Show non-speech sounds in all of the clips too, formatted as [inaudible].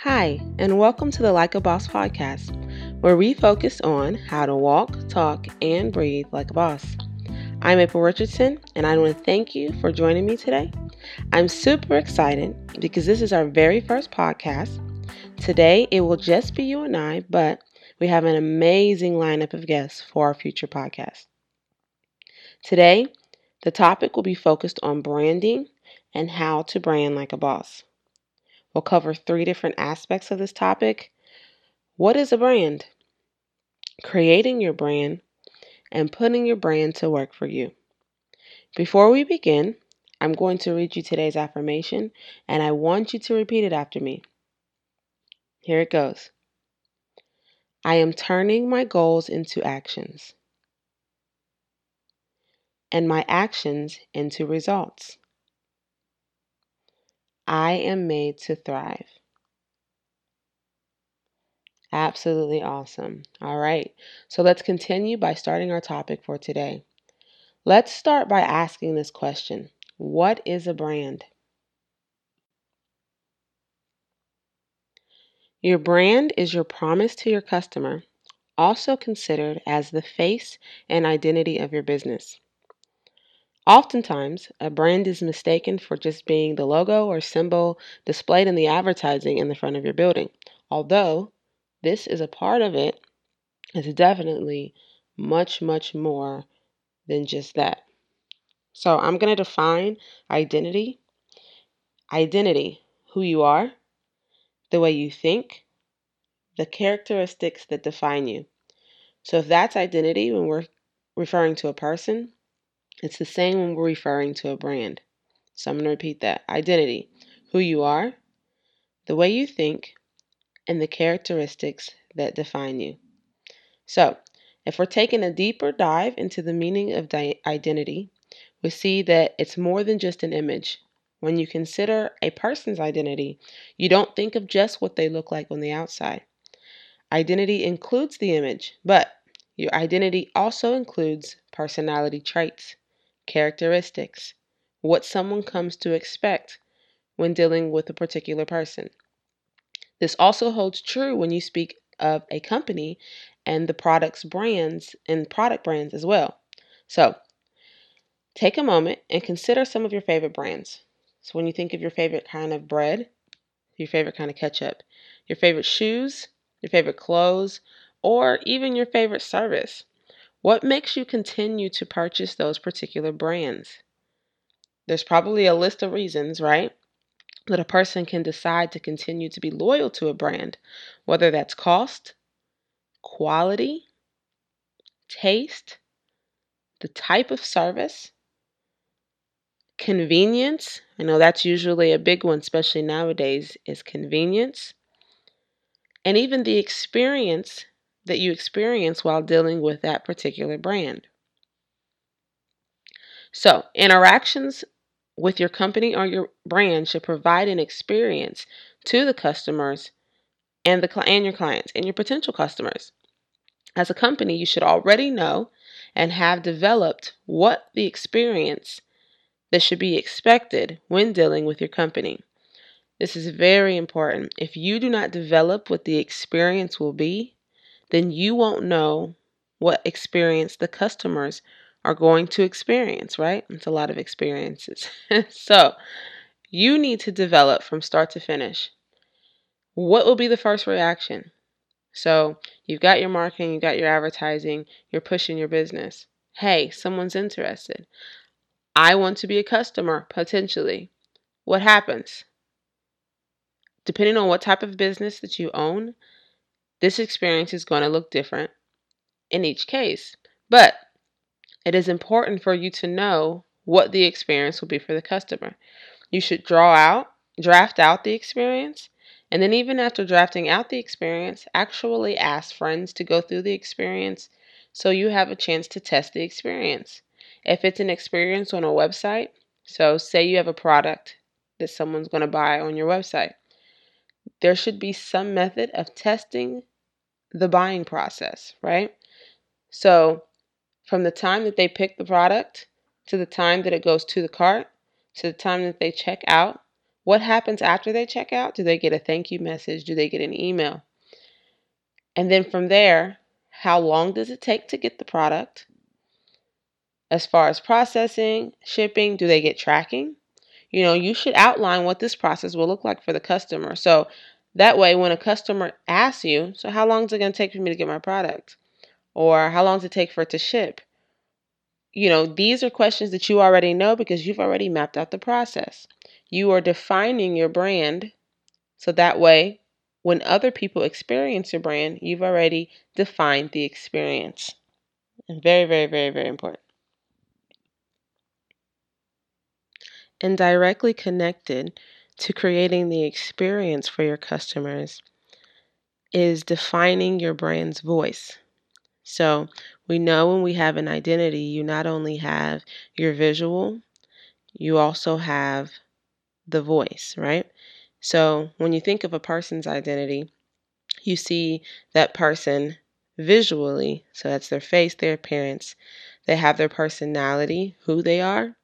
Hi, and welcome to the Like a Boss podcast, where we focus on how to walk, talk, and breathe like a boss. I'm April Richardson, and I want to thank you for joining me today. I'm super excited because this is our very first podcast. Today, it will just be you and I, but we have an amazing lineup of guests for our future podcast. Today, the topic will be focused on branding and how to brand like a boss. We'll cover three different aspects of this topic. What is a brand? Creating your brand and putting your brand to work for you. Before we begin, I'm going to read you today's affirmation and I want you to repeat it after me. Here it goes I am turning my goals into actions and my actions into results. I am made to thrive. Absolutely awesome. All right, so let's continue by starting our topic for today. Let's start by asking this question What is a brand? Your brand is your promise to your customer, also considered as the face and identity of your business. Oftentimes, a brand is mistaken for just being the logo or symbol displayed in the advertising in the front of your building. Although this is a part of it, it's definitely much, much more than just that. So, I'm going to define identity. Identity, who you are, the way you think, the characteristics that define you. So, if that's identity when we're referring to a person, it's the same when we're referring to a brand. So I'm going to repeat that identity, who you are, the way you think, and the characteristics that define you. So, if we're taking a deeper dive into the meaning of di- identity, we see that it's more than just an image. When you consider a person's identity, you don't think of just what they look like on the outside. Identity includes the image, but your identity also includes personality traits characteristics, what someone comes to expect when dealing with a particular person. This also holds true when you speak of a company and the product's brands and product brands as well. So, take a moment and consider some of your favorite brands. So, when you think of your favorite kind of bread, your favorite kind of ketchup, your favorite shoes, your favorite clothes, or even your favorite service, what makes you continue to purchase those particular brands? There's probably a list of reasons, right? That a person can decide to continue to be loyal to a brand, whether that's cost, quality, taste, the type of service, convenience. I know that's usually a big one, especially nowadays, is convenience. And even the experience that you experience while dealing with that particular brand. So, interactions with your company or your brand should provide an experience to the customers and the and your clients and your potential customers. As a company, you should already know and have developed what the experience that should be expected when dealing with your company. This is very important. If you do not develop what the experience will be, then you won't know what experience the customers are going to experience, right? It's a lot of experiences. [laughs] so you need to develop from start to finish. What will be the first reaction? So you've got your marketing, you've got your advertising, you're pushing your business. Hey, someone's interested. I want to be a customer potentially. What happens? Depending on what type of business that you own, this experience is going to look different in each case, but it is important for you to know what the experience will be for the customer. You should draw out, draft out the experience, and then even after drafting out the experience, actually ask friends to go through the experience so you have a chance to test the experience. If it's an experience on a website, so say you have a product that someone's going to buy on your website, there should be some method of testing the buying process, right? So, from the time that they pick the product to the time that it goes to the cart to the time that they check out, What happens after they check out? Do they get a thank you message? Do they get an email? And then from there, how long does it take to get the product? As far as processing, shipping, do they get tracking? You know, you should outline what this process will look like for the customer. So that way, when a customer asks you, So, how long is it going to take for me to get my product? Or how long does it take for it to ship? You know, these are questions that you already know because you've already mapped out the process. You are defining your brand so that way, when other people experience your brand, you've already defined the experience. And very, very, very, very important. And directly connected to creating the experience for your customers is defining your brand's voice. So, we know when we have an identity, you not only have your visual, you also have the voice, right? So, when you think of a person's identity, you see that person visually. So, that's their face, their appearance. They have their personality, who they are,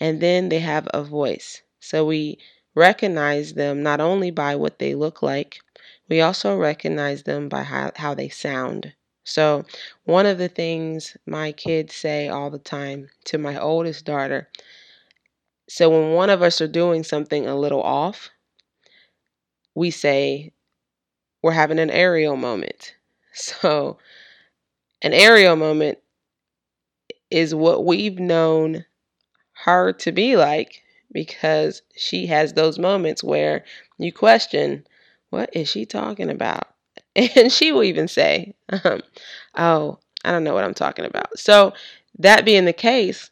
and then they have a voice. So, we recognize them not only by what they look like, we also recognize them by how, how they sound. So, one of the things my kids say all the time to my oldest daughter so, when one of us are doing something a little off, we say we're having an Ariel moment. [laughs] So, an Ariel moment is what we've known her to be like because she has those moments where you question, what is she talking about? [laughs] And she will even say, um, oh, I don't know what I'm talking about. So, that being the case,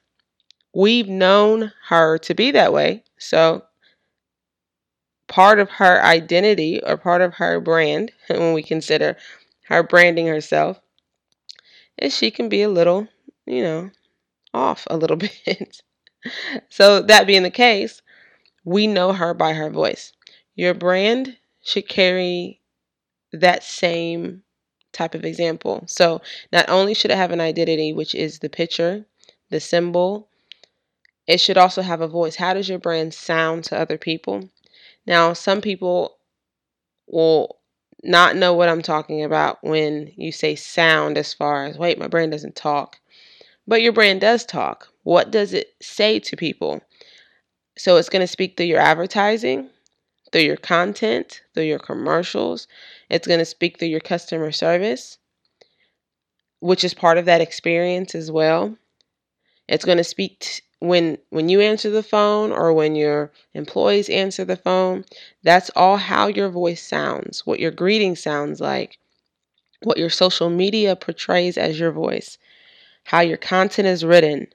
we've known her to be that way. So, part of her identity or part of her brand, [laughs] when we consider her branding herself, is she can be a little, you know, off a little [laughs] bit. [laughs] so, that being the case, we know her by her voice. Your brand should carry that same type of example. So, not only should it have an identity, which is the picture, the symbol, it should also have a voice. How does your brand sound to other people? Now, some people will not know what I'm talking about when you say sound, as far as, wait, my brand doesn't talk. But your brand does talk. What does it say to people? So it's going to speak through your advertising, through your content, through your commercials. It's going to speak through your customer service, which is part of that experience as well. It's going to speak t- when when you answer the phone or when your employees answer the phone. That's all how your voice sounds, what your greeting sounds like, what your social media portrays as your voice, how your content is written,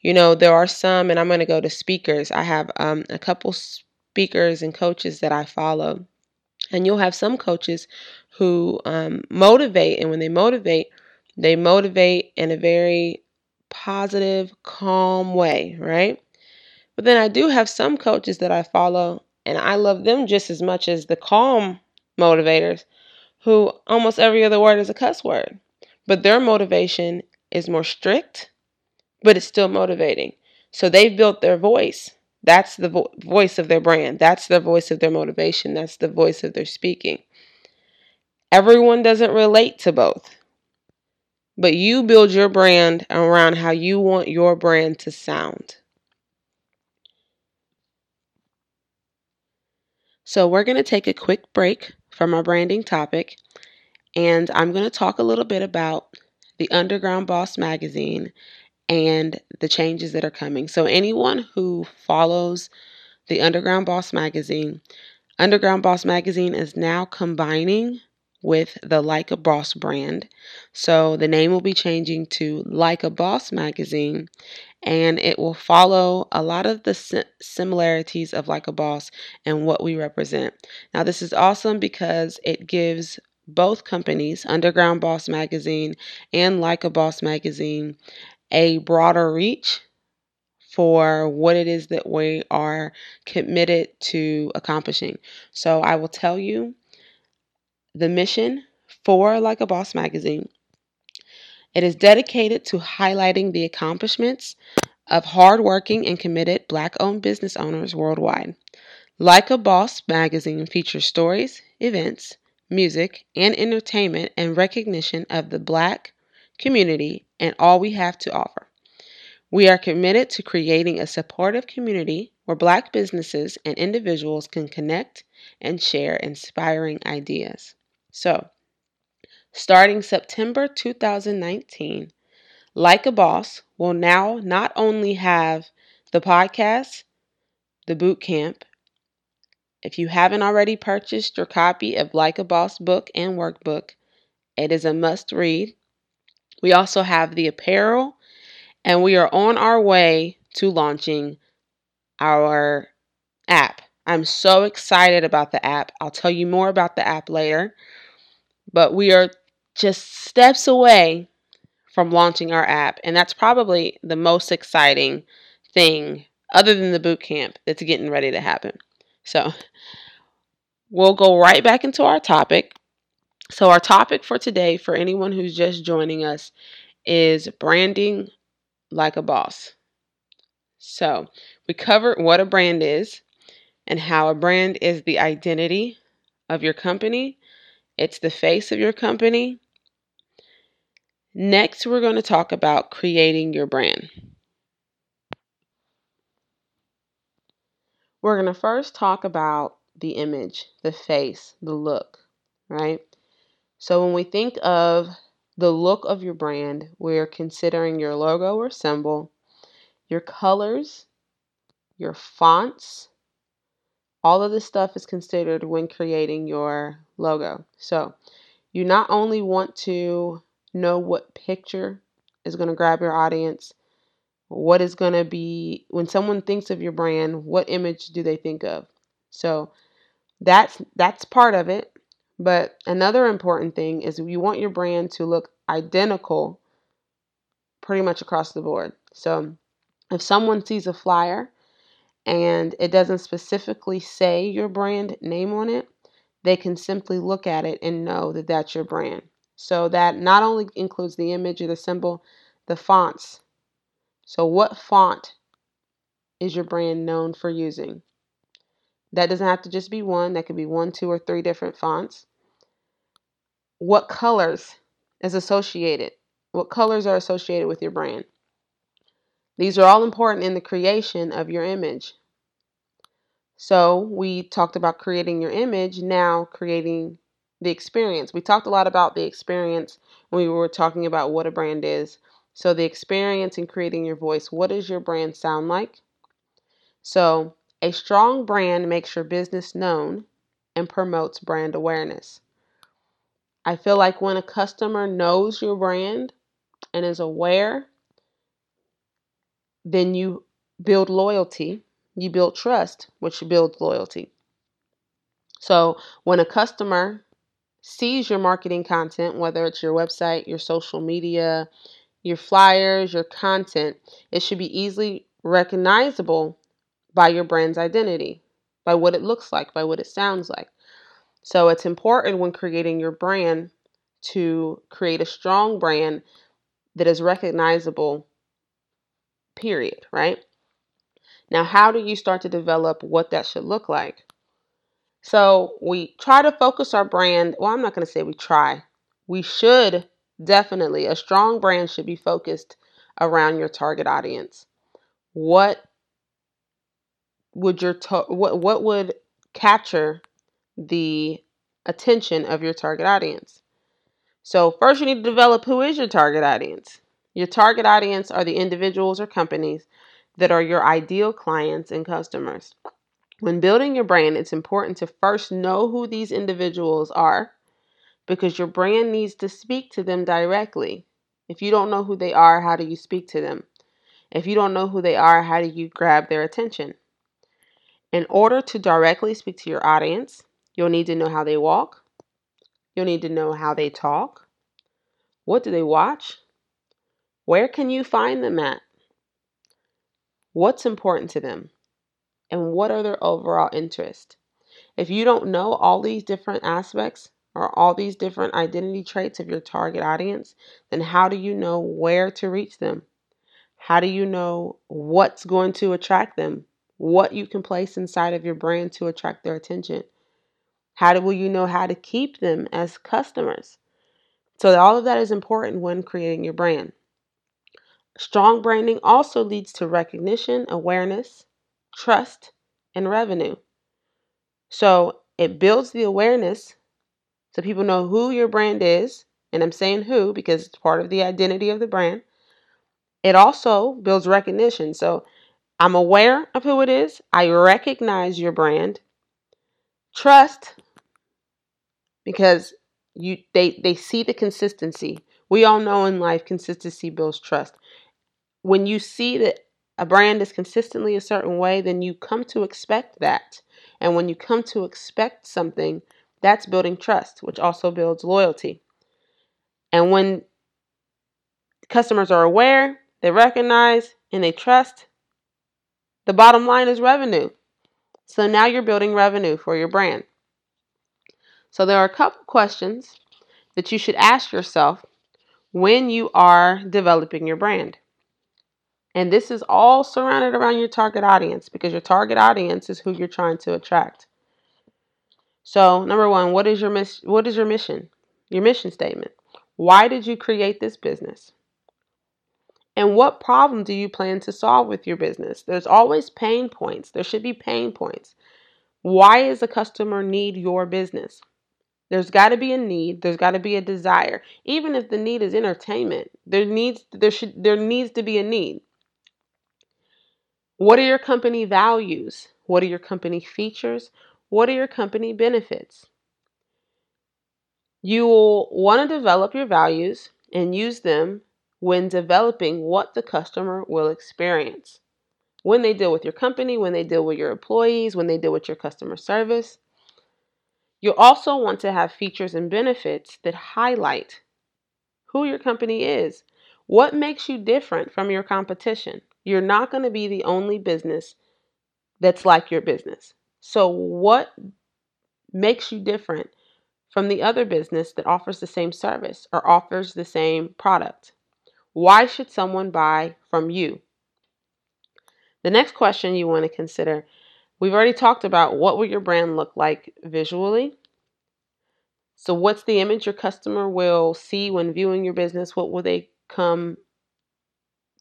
you know, there are some, and I'm going to go to speakers. I have um, a couple speakers and coaches that I follow. And you'll have some coaches who um, motivate, and when they motivate, they motivate in a very positive, calm way, right? But then I do have some coaches that I follow, and I love them just as much as the calm motivators, who almost every other word is a cuss word. But their motivation is more strict but it's still motivating. So they've built their voice. That's the vo- voice of their brand. That's the voice of their motivation. That's the voice of their speaking. Everyone doesn't relate to both. But you build your brand around how you want your brand to sound. So, we're going to take a quick break from our branding topic, and I'm going to talk a little bit about the Underground Boss magazine and the changes that are coming. So, anyone who follows the Underground Boss magazine, Underground Boss magazine is now combining with the Like a Boss brand. So, the name will be changing to Like a Boss magazine and it will follow a lot of the similarities of Like a Boss and what we represent. Now, this is awesome because it gives both companies, Underground Boss Magazine and Like a Boss Magazine, a broader reach for what it is that we are committed to accomplishing. So I will tell you the mission for Like a Boss magazine. It is dedicated to highlighting the accomplishments of hardworking and committed Black owned business owners worldwide. Like a Boss magazine features stories, events, music, and entertainment and recognition of the Black community and all we have to offer. We are committed to creating a supportive community where Black businesses and individuals can connect and share inspiring ideas. So, starting September 2019, Like a Boss will now not only have the podcast, the boot camp. If you haven't already purchased your copy of Like a Boss book and workbook, it is a must read. We also have the apparel, and we are on our way to launching our app. I'm so excited about the app. I'll tell you more about the app later, but we are just steps away from launching our app, and that's probably the most exciting thing other than the boot camp that's getting ready to happen. So, we'll go right back into our topic. So, our topic for today, for anyone who's just joining us, is branding like a boss. So, we covered what a brand is and how a brand is the identity of your company, it's the face of your company. Next, we're going to talk about creating your brand. We're going to first talk about the image, the face, the look, right? So when we think of the look of your brand, we're considering your logo or symbol, your colors, your fonts. All of this stuff is considered when creating your logo. So you not only want to know what picture is going to grab your audience, what is going to be when someone thinks of your brand what image do they think of? So that's that's part of it. But another important thing is you want your brand to look identical pretty much across the board. So if someone sees a flyer and it doesn't specifically say your brand name on it they can simply look at it and know that that's your brand. So that not only includes the image or the symbol the fonts so, what font is your brand known for using? That doesn't have to just be one, that could be one, two, or three different fonts. What colors is associated? What colors are associated with your brand? These are all important in the creation of your image. So, we talked about creating your image, now creating the experience. We talked a lot about the experience when we were talking about what a brand is. So, the experience in creating your voice. What does your brand sound like? So, a strong brand makes your business known and promotes brand awareness. I feel like when a customer knows your brand and is aware, then you build loyalty, you build trust, which builds loyalty. So, when a customer sees your marketing content, whether it's your website, your social media, your flyers, your content, it should be easily recognizable by your brand's identity, by what it looks like, by what it sounds like. So it's important when creating your brand to create a strong brand that is recognizable, period, right? Now, how do you start to develop what that should look like? So we try to focus our brand. Well, I'm not going to say we try. We should Definitely, a strong brand should be focused around your target audience. What would your to- what what would capture the attention of your target audience? So, first you need to develop who is your target audience. Your target audience are the individuals or companies that are your ideal clients and customers. When building your brand, it's important to first know who these individuals are because your brand needs to speak to them directly. If you don't know who they are, how do you speak to them? If you don't know who they are, how do you grab their attention? In order to directly speak to your audience, you'll need to know how they walk. You'll need to know how they talk. What do they watch? Where can you find them at? What's important to them? And what are their overall interests? If you don't know all these different aspects, or all these different identity traits of your target audience, then how do you know where to reach them? How do you know what's going to attract them? what you can place inside of your brand to attract their attention. How do, will you know how to keep them as customers? So, all of that is important when creating your brand. Strong branding also leads to recognition, awareness, trust, and revenue. So, it builds the awareness so people know who your brand is. And I'm saying who because it's part of the identity of the brand. It also builds recognition. So, I'm aware of who it is. I recognize your brand. Trust because you they they see the consistency. We all know in life consistency builds trust. When you see that a brand is consistently a certain way, then you come to expect that. And when you come to expect something, that's building trust, which also builds loyalty. And when customers are aware, they recognize, and they trust, the bottom line is revenue. So now you're building revenue for your brand. So there are a couple questions that you should ask yourself when you are developing your brand. And this is all surrounded around your target audience because your target audience is who you're trying to attract. So, number 1, what is your mis- what is your mission? Your mission statement. Why did you create this business? And what problem do you plan to solve with your business? There's always pain points. There should be pain points. Why does a customer need your business? There's got to be a need. There's got to be a desire. Even if the need is entertainment, there needs there should there needs to be a need. What are your company values? What are your company features? What are your company benefits? You will want to develop your values and use them when developing what the customer will experience. When they deal with your company, when they deal with your employees, when they deal with your customer service. You'll also want to have features and benefits that highlight who your company is. What makes you different from your competition? You're not going to be the only business that's like your business. So, what makes you different from the other business that offers the same service or offers the same product? Why should someone buy from you? The next question you want to consider we've already talked about what will your brand look like visually. So, what's the image your customer will see when viewing your business? What will they come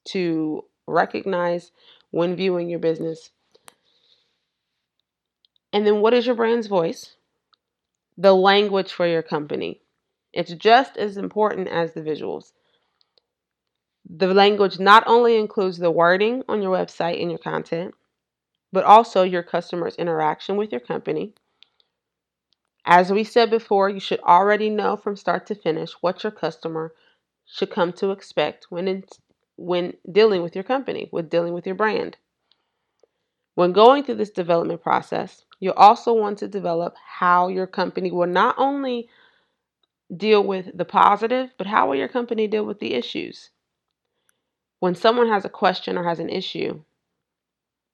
to recognize when viewing your business? And then, what is your brand's voice? The language for your company. It's just as important as the visuals. The language not only includes the wording on your website and your content, but also your customers' interaction with your company. As we said before, you should already know from start to finish what your customer should come to expect when in, when dealing with your company, with dealing with your brand. When going through this development process, you'll also want to develop how your company will not only deal with the positive, but how will your company deal with the issues? When someone has a question or has an issue,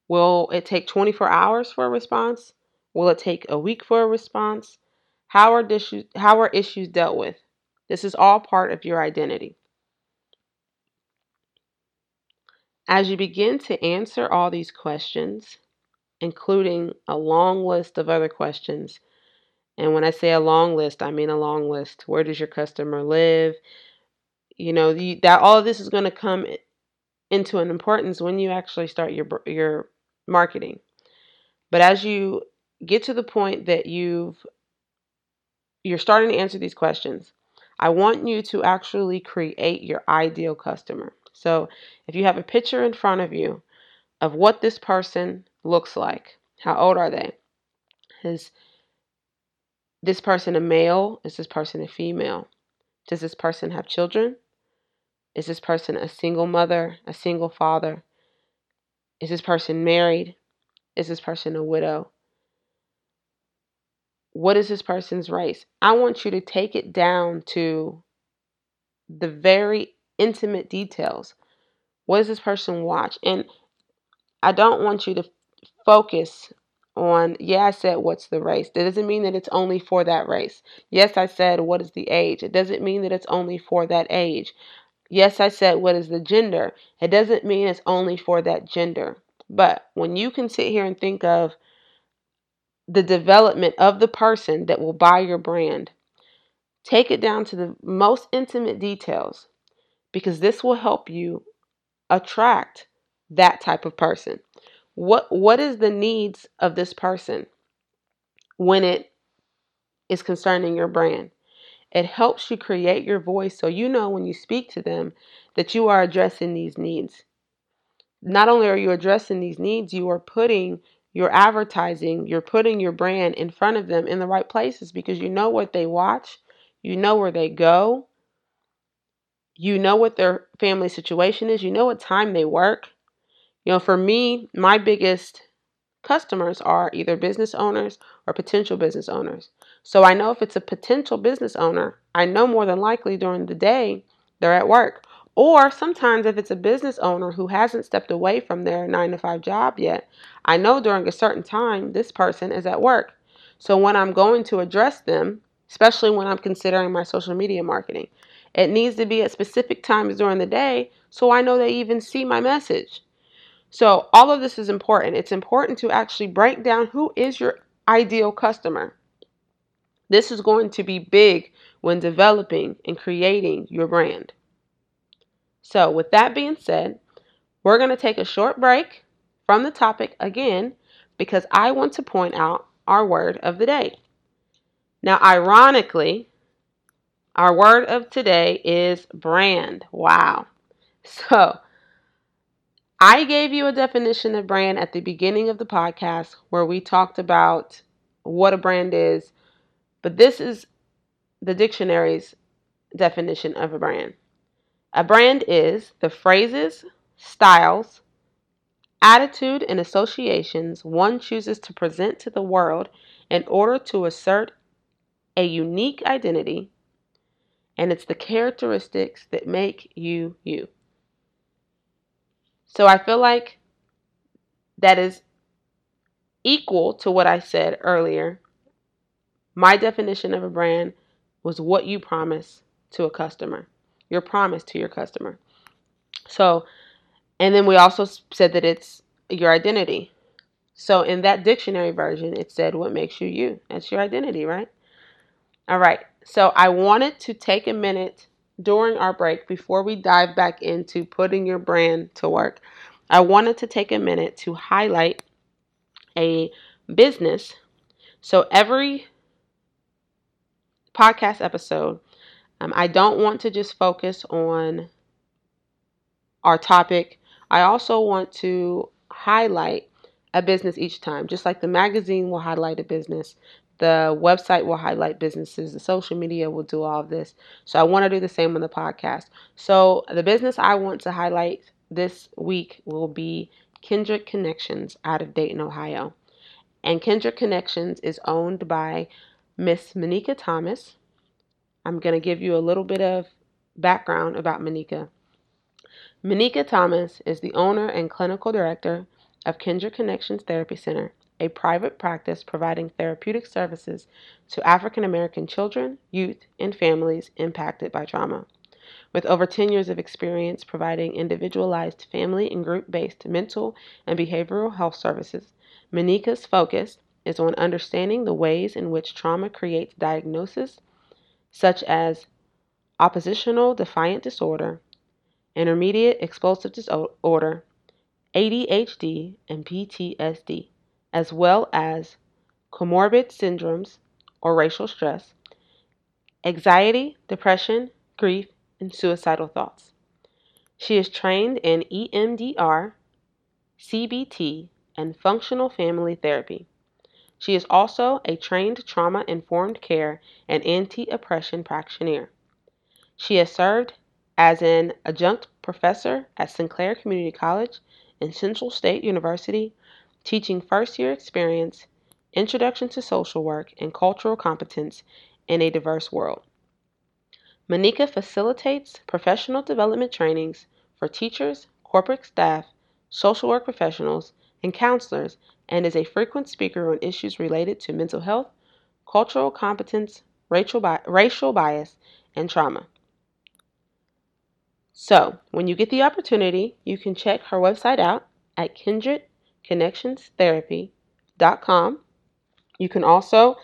will it take 24 hours for a response? Will it take a week for a response? How are how are issues dealt with? This is all part of your identity. As you begin to answer all these questions, including a long list of other questions, and when I say a long list, I mean a long list. Where does your customer live? You know, that all of this is going to come into an importance when you actually start your your marketing. But as you get to the point that you've you're starting to answer these questions, I want you to actually create your ideal customer. So, if you have a picture in front of you of what this person looks like, how old are they? Is this person a male? Is this person a female? Does this person have children? Is this person a single mother, a single father? Is this person married? Is this person a widow? What is this person's race? I want you to take it down to the very intimate details. What does this person watch? And I don't want you to focus on, yeah, I said, what's the race? That doesn't mean that it's only for that race. Yes, I said, what is the age? It doesn't mean that it's only for that age. Yes, I said, what is the gender? It doesn't mean it's only for that gender. But when you can sit here and think of the development of the person that will buy your brand, take it down to the most intimate details because this will help you attract that type of person. What what is the needs of this person when it is concerning your brand? It helps you create your voice so you know when you speak to them that you are addressing these needs. Not only are you addressing these needs, you are putting your advertising, you're putting your brand in front of them in the right places because you know what they watch, you know where they go, you know what their family situation is, you know what time they work. You know, for me, my biggest customers are either business owners or potential business owners. So I know if it's a potential business owner, I know more than likely during the day they're at work. Or sometimes if it's a business owner who hasn't stepped away from their nine to five job yet, I know during a certain time this person is at work. So when I'm going to address them, especially when I'm considering my social media marketing, it needs to be at specific times during the day so I know they even see my message. So all of this is important. It's important to actually break down who is your ideal customer. This is going to be big when developing and creating your brand. So, with that being said, we're going to take a short break from the topic again because I want to point out our word of the day. Now, ironically, our word of today is brand. Wow. [laughs] So, I gave you a definition of brand at the beginning of the podcast where we talked about what a brand is, but this is the dictionary's definition of a brand. A brand is the phrases, styles, attitude, and associations one chooses to present to the world in order to assert a unique identity, and it's the characteristics that make you you. So I feel like that is equal to what I said earlier. My definition of a brand was what you promise to a customer your promise to your customer. So, and then we also said that it's your identity. So, in that dictionary version, it said what makes you you. That's your identity, right? All right. So, I wanted to take a minute during our break before we dive back into putting your brand to work. I wanted to take a minute to highlight a business. So, every podcast episode, um, I don't want to just focus on our topic. I also want to highlight a business each time. Just like the magazine will highlight a business, the website will highlight businesses, the social media will do all of this. So I want to do the same on the podcast. So the business I want to highlight this week will be Kendrick Connections out of Dayton, Ohio. And Kendrick Connections is owned by Miss Monika Thomas. I'm going to give you a little bit of background about Monika. Monika Thomas is the owner and clinical director of Kendrick Connections Therapy Center, a private practice providing therapeutic services to African American children, youth, and families impacted by trauma. With over 10 years of experience providing individualized family and group based mental and behavioral health services, Monika's focus is on understanding the ways in which trauma creates diagnosis, such as oppositional defiant disorder, intermediate explosive disorder, ADHD, and PTSD, as well as comorbid syndromes or racial stress, anxiety, depression, grief, and suicidal thoughts. She is trained in EMDR, CBT, and functional family therapy. She is also a trained trauma informed care and anti oppression practitioner. She has served as an adjunct professor at Sinclair Community College and Central State University, teaching first year experience, introduction to social work, and cultural competence in a diverse world. Monika facilitates professional development trainings for teachers, corporate staff, social work professionals, and counselors and is a frequent speaker on issues related to mental health, cultural competence, racial, bi- racial bias, and trauma. So, when you get the opportunity, you can check her website out at kindred-connections.com. kendrickconnectionstherapy.com. You can also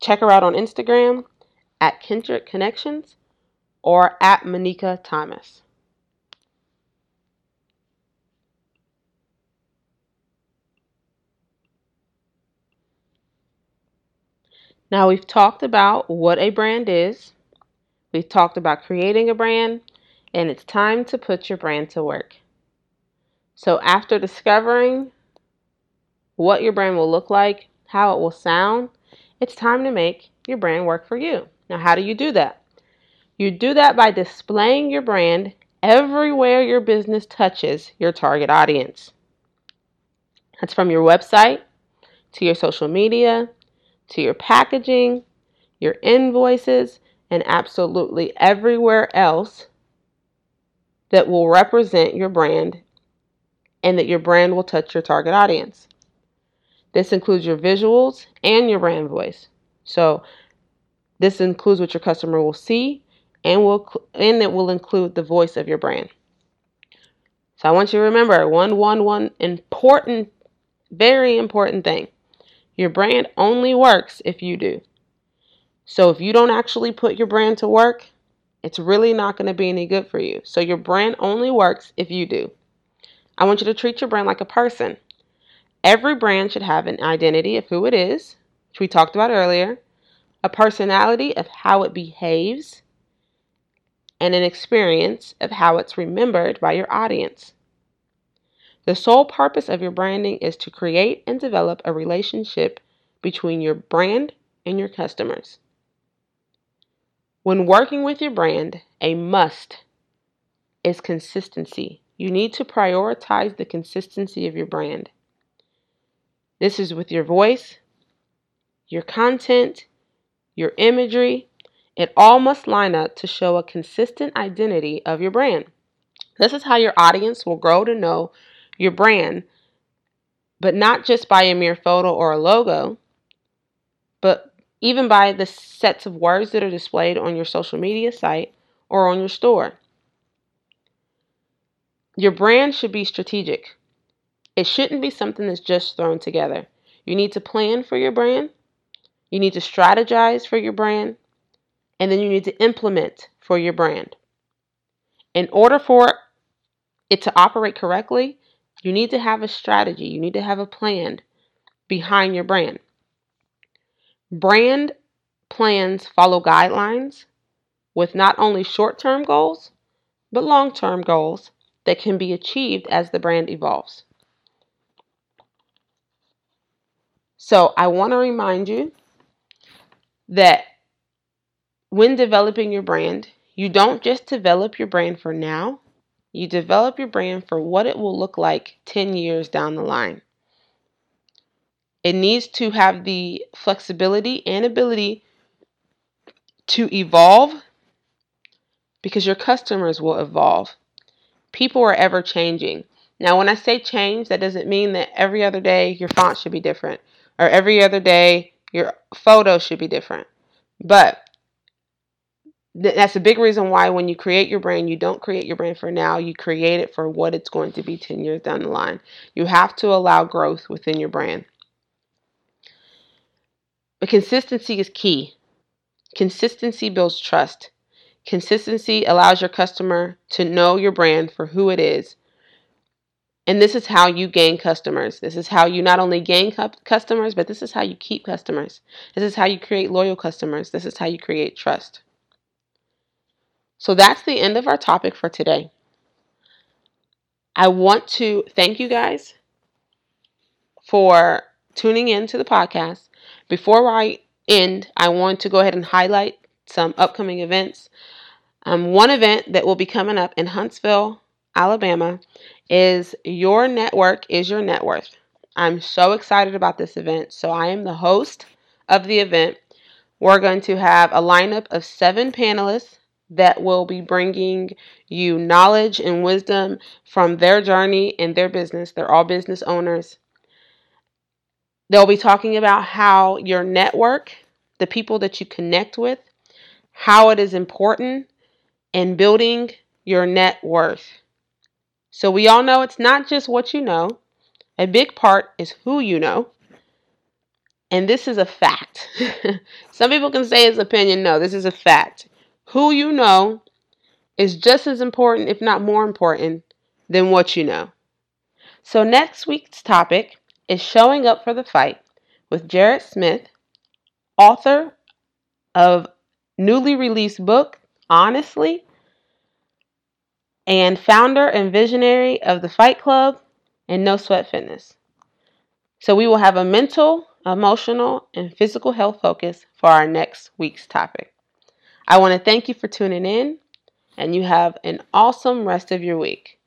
check her out on Instagram at Kendrick Connections or at Monica Thomas. Now, we've talked about what a brand is, we've talked about creating a brand, and it's time to put your brand to work. So, after discovering what your brand will look like, how it will sound, it's time to make your brand work for you. Now, how do you do that? You do that by displaying your brand everywhere your business touches your target audience. That's from your website to your social media to your packaging, your invoices, and absolutely everywhere else that will represent your brand and that your brand will touch your target audience. This includes your visuals and your brand voice. So, this includes what your customer will see and will and it will include the voice of your brand. So I want you to remember one one one important very important thing. Your brand only works if you do. So if you don't actually put your brand to work, it's really not going to be any good for you. So your brand only works if you do. I want you to treat your brand like a person. Every brand should have an identity of who it is, which we talked about earlier, a personality of how it behaves, and an experience of how it's remembered by your audience. The sole purpose of your branding is to create and develop a relationship between your brand and your customers. When working with your brand, a must is consistency. You need to prioritize the consistency of your brand. This is with your voice, your content, your imagery. It all must line up to show a consistent identity of your brand. This is how your audience will grow to know your brand, but not just by a mere photo or a logo, but even by the sets of words that are displayed on your social media site or on your store. Your brand should be strategic. It shouldn't be something that's just thrown together. You need to plan for your brand, you need to strategize for your brand, and then you need to implement for your brand. In order for it to operate correctly, you need to have a strategy, you need to have a plan behind your brand. Brand plans follow guidelines with not only short term goals, but long term goals that can be achieved as the brand evolves. So, I want to remind you that when developing your brand, you don't just develop your brand for now, you develop your brand for what it will look like 10 years down the line. It needs to have the flexibility and ability to evolve because your customers will evolve. People are ever changing. Now, when I say change, that doesn't mean that every other day your font should be different or every other day your photo should be different. But that's a big reason why when you create your brand, you don't create your brand for now, you create it for what it's going to be 10 years down the line. You have to allow growth within your brand. But consistency is key. Consistency builds trust. Consistency allows your customer to know your brand for who it is. And this is how you gain customers. This is how you not only gain cu- customers, but this is how you keep customers. This is how you create loyal customers. This is how you create trust. So that's the end of our topic for today. I want to thank you guys for tuning in to the podcast. Before I end, I want to go ahead and highlight some upcoming events. Um, one event that will be coming up in Huntsville, Alabama, is Your Network is Your Net Worth. I'm so excited about this event. So, I am the host of the event. We're going to have a lineup of seven panelists that will be bringing you knowledge and wisdom from their journey and their business. They're all business owners. They'll be talking about how your network, the people that you connect with, how it is important in building your net worth. So we all know it's not just what you know, a big part is who you know. And this is a fact. [laughs] Some people can say it's opinion. No, this is a fact. Who you know is just as important, if not more important, than what you know. So, next week's topic is showing up for the fight with Jared Smith, author of newly released book, Honestly, and founder and visionary of the Fight Club and No Sweat Fitness. So, we will have a mental, emotional, and physical health focus for our next week's topic. I want to thank you for tuning in, and you have an awesome rest of your week.